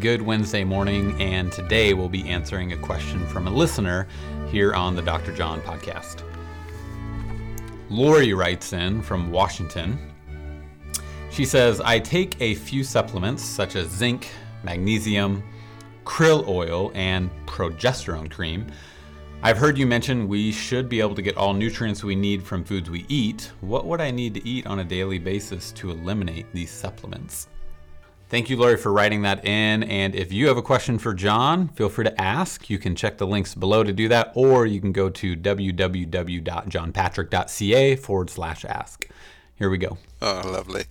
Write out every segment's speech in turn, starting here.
Good Wednesday morning, and today we'll be answering a question from a listener here on the Dr. John podcast. Lori writes in from Washington. She says, I take a few supplements such as zinc, magnesium, krill oil, and progesterone cream. I've heard you mention we should be able to get all nutrients we need from foods we eat. What would I need to eat on a daily basis to eliminate these supplements? Thank you, Lori, for writing that in. And if you have a question for John, feel free to ask. You can check the links below to do that, or you can go to www.johnpatrick.ca forward slash ask. Here we go. Oh, lovely.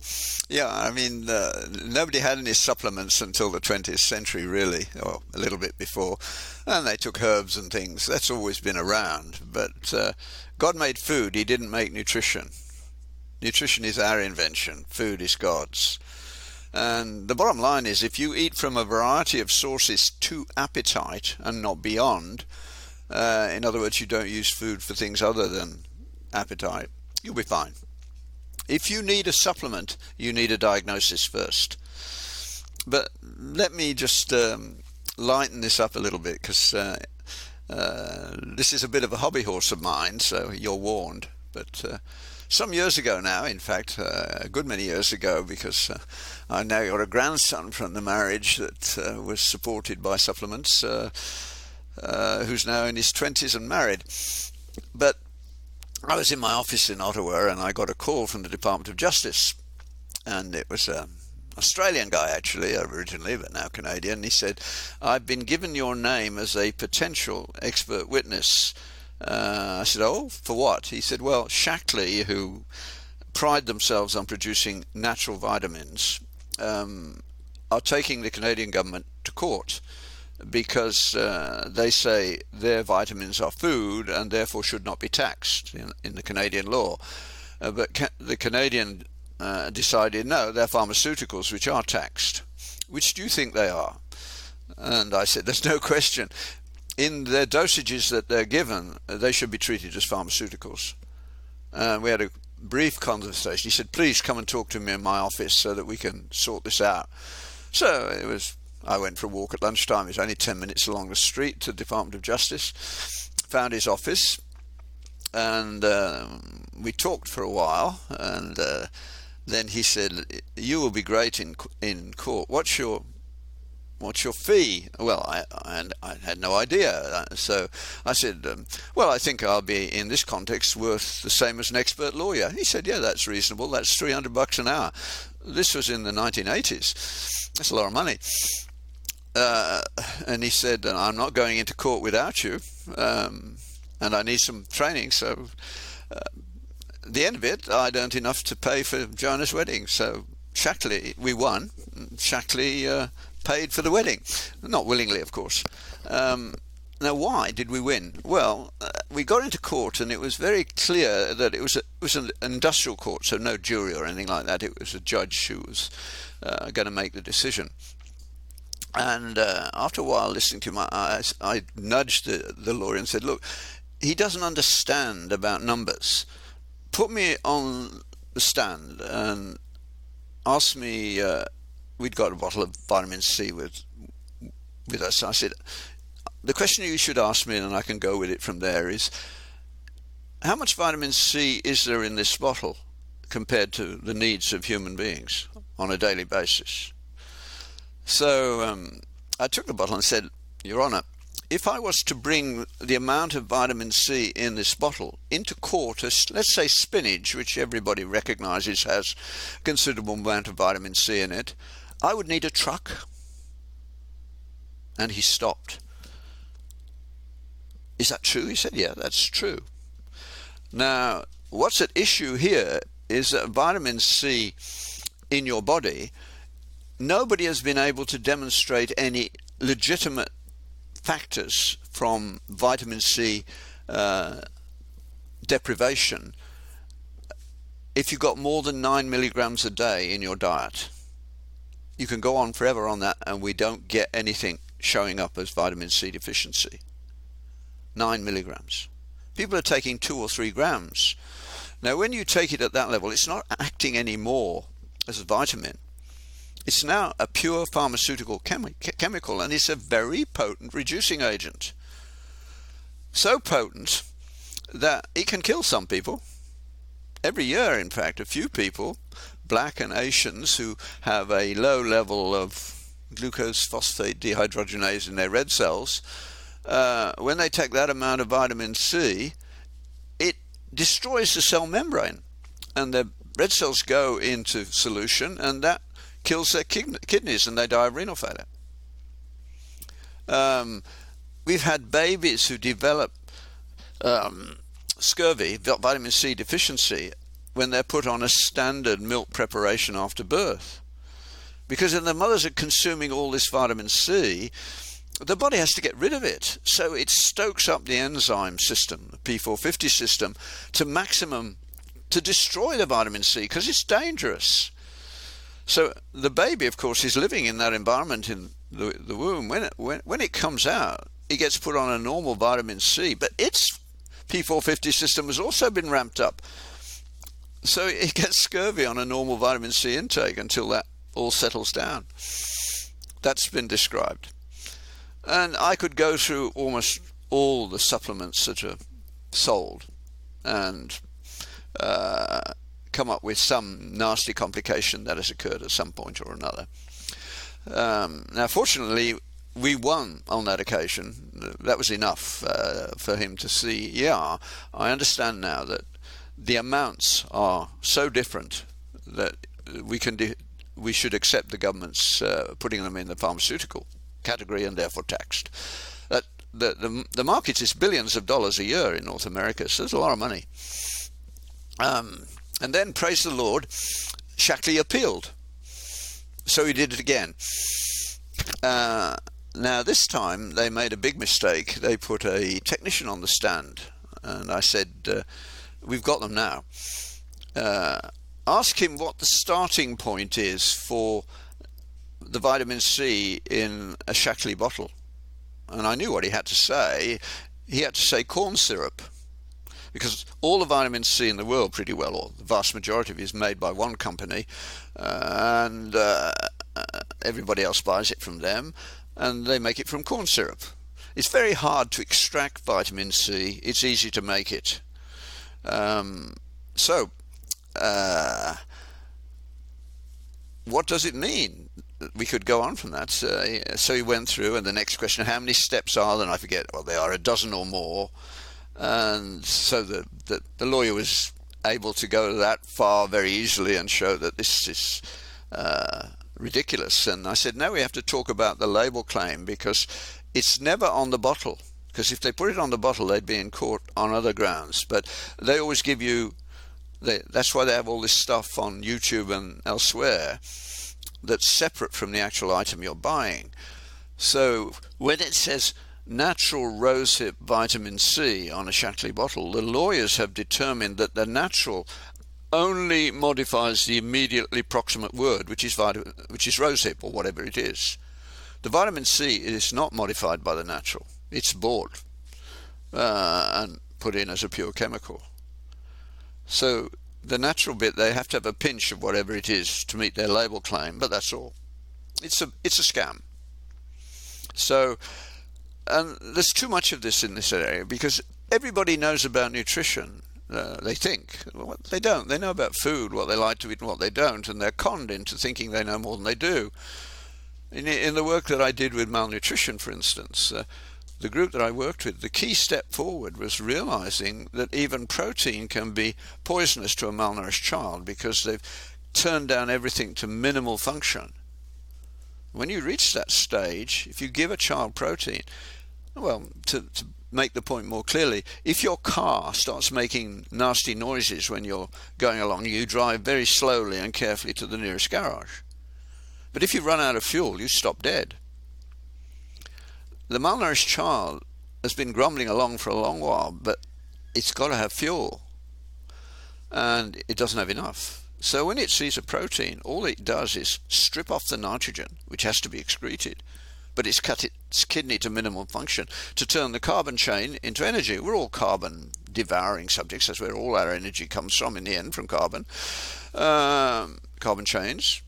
Yeah, I mean, uh, nobody had any supplements until the 20th century, really, or a little bit before. And they took herbs and things. That's always been around. But uh, God made food, He didn't make nutrition. Nutrition is our invention, food is God's. And the bottom line is if you eat from a variety of sources to appetite and not beyond, uh, in other words, you don't use food for things other than appetite, you'll be fine. If you need a supplement, you need a diagnosis first. But let me just um, lighten this up a little bit because uh, uh, this is a bit of a hobby horse of mine, so you're warned. But uh, some years ago now, in fact, uh, a good many years ago, because uh, I now got a grandson from the marriage that uh, was supported by supplements, who's now in his 20s and married. But I was in my office in Ottawa and I got a call from the Department of Justice. And it was an Australian guy, actually, originally, but now Canadian. He said, I've been given your name as a potential expert witness. Uh, I said, Oh, for what? He said, Well, Shaklee, who pride themselves on producing natural vitamins, um, are taking the Canadian government to court because uh, they say their vitamins are food and therefore should not be taxed in, in the Canadian law. Uh, but ca- the Canadian uh, decided no, they're pharmaceuticals which are taxed. Which do you think they are? And I said, there's no question. In their dosages that they're given, they should be treated as pharmaceuticals. And we had a brief conversation. He said, please come and talk to me in my office so that we can sort this out. So it was I went for a walk at lunchtime. It's only 10 minutes along the street to the Department of Justice. Found his office and um, we talked for a while. And uh, then he said, "You will be great in in court. What's your what's your fee? Well, I, I, I had no idea. Uh, so I said, um, well, I think I'll be in this context worth the same as an expert lawyer. He said, yeah, that's reasonable. That's 300 bucks an hour. This was in the 1980s. That's a lot of money. Uh, and he said, "I'm not going into court without you, um, and I need some training." So, uh, the end of it, I'd earned enough to pay for Jonah's wedding. So, Shaklee, we won. Shaklee uh, paid for the wedding, not willingly, of course. Um, now, why did we win? Well, uh, we got into court, and it was very clear that it was a, it was an industrial court, so no jury or anything like that. It was a judge who was uh, going to make the decision. And uh, after a while, listening to my eyes, I nudged the, the lawyer and said, Look, he doesn't understand about numbers. Put me on the stand and ask me. We'd got a bottle of vitamin C with with us. I said, The question you should ask me, and I can go with it from there, is how much vitamin C is there in this bottle compared to the needs of human beings on a daily basis? So um, I took the bottle and said, Your Honour, if I was to bring the amount of vitamin C in this bottle into court, let's say spinach, which everybody recognizes has a considerable amount of vitamin C in it, I would need a truck. And he stopped. Is that true? He said, Yeah, that's true. Now, what's at issue here is that vitamin C in your body nobody has been able to demonstrate any legitimate factors from vitamin C uh, deprivation if you've got more than 9 milligrams a day in your diet. You can go on forever on that, and we don't get anything showing up as vitamin C deficiency. 9 milligrams. People are taking 2 or 3 grams. Now, when you take it at that level, it's not acting anymore as a vitamin It's now a pure pharmaceutical chemi- chemical and it's a very potent reducing agent. So potent that it can kill some people. Every year, in fact, a few people, black and Asians, who have a low level of glucose phosphate dehydrogenase in their red cells, uh, when they take that amount of vitamin C, it destroys the cell membrane and the red cells go into solution and that kills their kidneys and they die of renal failure. Um, we've had babies who develop um, scurvy, vitamin C deficiency, when they're put on a standard milk preparation after birth. Because then the mothers are consuming all this vitamin C, the body has to get rid of it. So it stokes up the enzyme system, the P450 system, to maximum to destroy the vitamin C because it's dangerous. So the baby, of course, is living in that environment in the, the womb. When it, when, when it comes out, it gets put on a normal vitamin C, but its P450 system has also been ramped up. So it gets scurvy on a normal vitamin C intake until that all settles down. That's been described. And I could go through almost all the supplements that are sold and uh, come up with some nasty complication that has occurred at some point or another. Um, now, fortunately, we won on that occasion. That was enough uh, for him to see, yeah, I understand now that the amounts are so different that we can de- we should accept the government's uh, putting them in the pharmaceutical category and therefore taxed. That the, the the market is billions of dollars a year in North America, so there's a lot of money. Um, and then, praise the Lord, Shaklee appealed. So he did it again. Uh, now, this time they made a big mistake. They put a technician on the stand. And I said, uh, We've got them now. Uh, ask him what the starting point is for the vitamin C in a Shaklee bottle. And I knew what he had to say. He had to say corn syrup because all the vitamin C in the world, pretty well, or the vast majority of it, is made by one company, uh, and uh, everybody else buys it from them, and they make it from corn syrup. It's very hard to extract vitamin C. It's easy to make it. Um, so, uh, what does it mean? We could go on from that. So, so he went through, and the next question: How many steps are there? And I forget. Well, there are a dozen or more and so the, the, the lawyer was able to go that far very easily and show that this is uh, ridiculous. And I said, no, we have to talk about the label claim because it's never on the bottle. Because if they put it on the bottle, they'd be in court on other grounds. But they always give you, they, that's why they have all this stuff on YouTube and elsewhere that's separate from the actual item you're buying. So when it says natural rosehip vitamin C on a Shaklee bottle, the lawyers have determined that the natural only modifies the immediately proximate word, which is which is rosehip or whatever it is. The vitamin C is not modified by the natural; it's bought uh, and put in as a pure chemical. So the natural bit, they have to have a pinch of whatever it is to meet their label claim, but that's all. It's a it's a scam. So and there's too much of this in this area because everybody knows about nutrition. Uh, they think. Well, they don't. They know about food, what they like to eat and what they don't, and they're conned into thinking they know more than they do. In, in the work that I did with malnutrition, for instance, uh, the group that I worked with, the key step forward was realizing that even protein can be poisonous to a malnourished child because they've turned down everything to minimal function. When you reach that stage, if you give a child protein, well, to, to make the point more clearly, if your car starts making nasty noises when you're going along, you drive very slowly and carefully to the nearest garage. But if you run out of fuel, you stop dead. The malnourished child has been grumbling along for a long while, but it's got to have fuel. And it doesn't have enough. So when it sees a protein, all it does is strip off the nitrogen, which has to be excreted, but it's cut its kidney to minimum function to turn the carbon chain into energy. We're all carbon devouring subjects. That's where all our energy comes from in the end, from carbon. Um, carbon chains.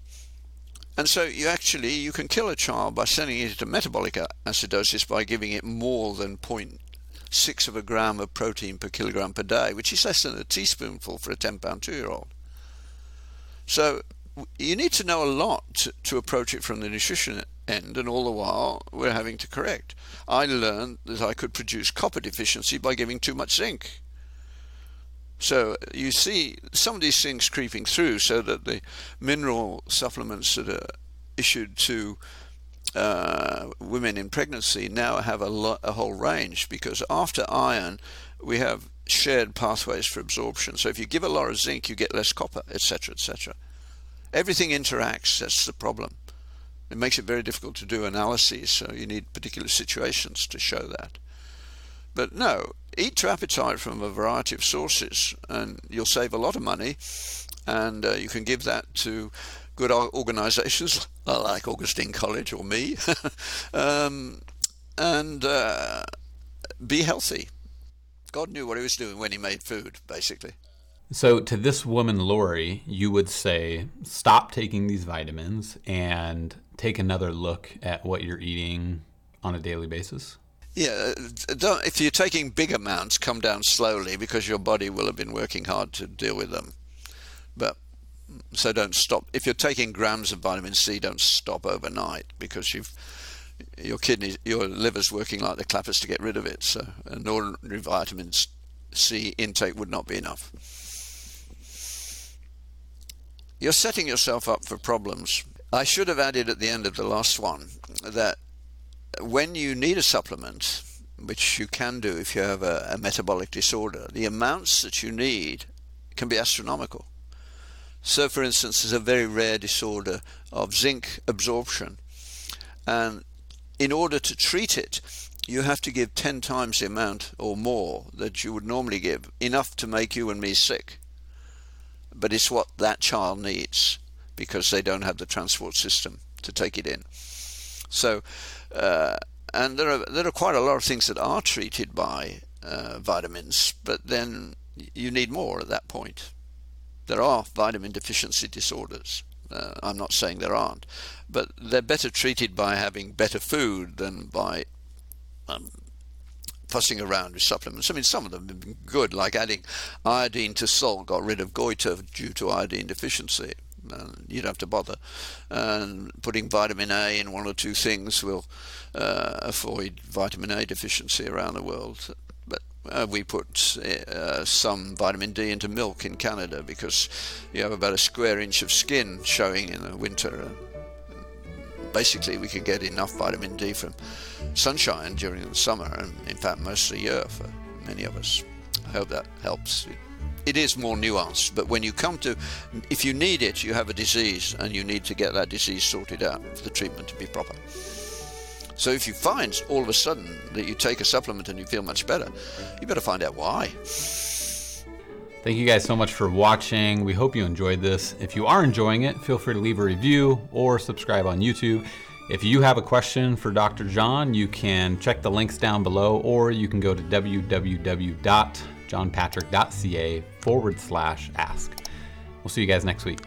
And so you actually you can kill a child by sending it to metabolic acidosis by giving it more than 0.6 of a gram of protein per kilogram per day, which is less than a teaspoonful for a 10 pound two year old. So you need to know a lot to, to approach it from the nutrition end, and all the while we're having to correct. I learned that I could produce copper deficiency by giving too much zinc. So you see some of these things creeping through, so that the mineral supplements that are issued to uh, women in pregnancy now have a, lo- a whole range because after iron we have shared pathways for absorption. So if you give a lot of zinc, you get less copper, etc., etc. Everything interacts. That's the problem. It makes it very difficult to do analyses, so you need particular situations to show that. But no, eat to appetite from a variety of sources, and you'll save a lot of money, and uh, you can give that to good organisations like Augustine College or me, um, and uh, be healthy. God knew what he was doing when he made food, basically. So, to this woman, Lori, you would say stop taking these vitamins and take another look at what you're eating on a daily basis? Yeah, uh, if you're taking big amounts, come down slowly because your body will have been working hard to deal with them. But mm, so don't stop. If you're taking grams of vitamin C, don't stop overnight because you've your kidneys, your liver's working like the clappers to get rid of it. So an ordinary vitamin C intake would not be enough you're setting yourself up for problems. I should have added at the end of the last one that when you need a supplement, which you can do if you have a, a metabolic disorder, the amounts that you need can be astronomical. So, for instance, there's a very rare disorder of zinc absorption, and in order to treat it, you have to give 10 times the amount or more that you would normally give, enough to make you and me sick but it's what that child needs because they don't have the transport system to take it in. So, uh, and there are there are quite a lot of things that are treated by uh, vitamins, but then you need more at that point. There are vitamin deficiency disorders. Uh, I'm not saying there aren't, but they're better treated by having better food than by um, fussing around with supplements. I mean, some of them have been good, like adding iodine to salt got rid of goiter due to iodine deficiency. You don't have to bother. And putting vitamin A in one or two things will uh, avoid vitamin A deficiency around the world. But uh, we put uh, some vitamin D into milk in Canada because you have about a square inch of skin showing in the winter basically we could get enough vitamin D from sunshine during the summer and in fact most of the year for many of us. I hope that helps. It is more nuanced, but when you come to, if you need it, you have a disease and you need to get that disease sorted out for the treatment to be proper. So if you find all of a sudden that you take a supplement and you feel much better, you better find out why. Thank you guys so much for watching. We hope you enjoyed this. If you are enjoying it, feel free to leave a review or subscribe on YouTube. If you have a question for Dr. John, you can check the links down below or you can go to www.johnpatrick.ca forward slash ask. We'll see you guys next week.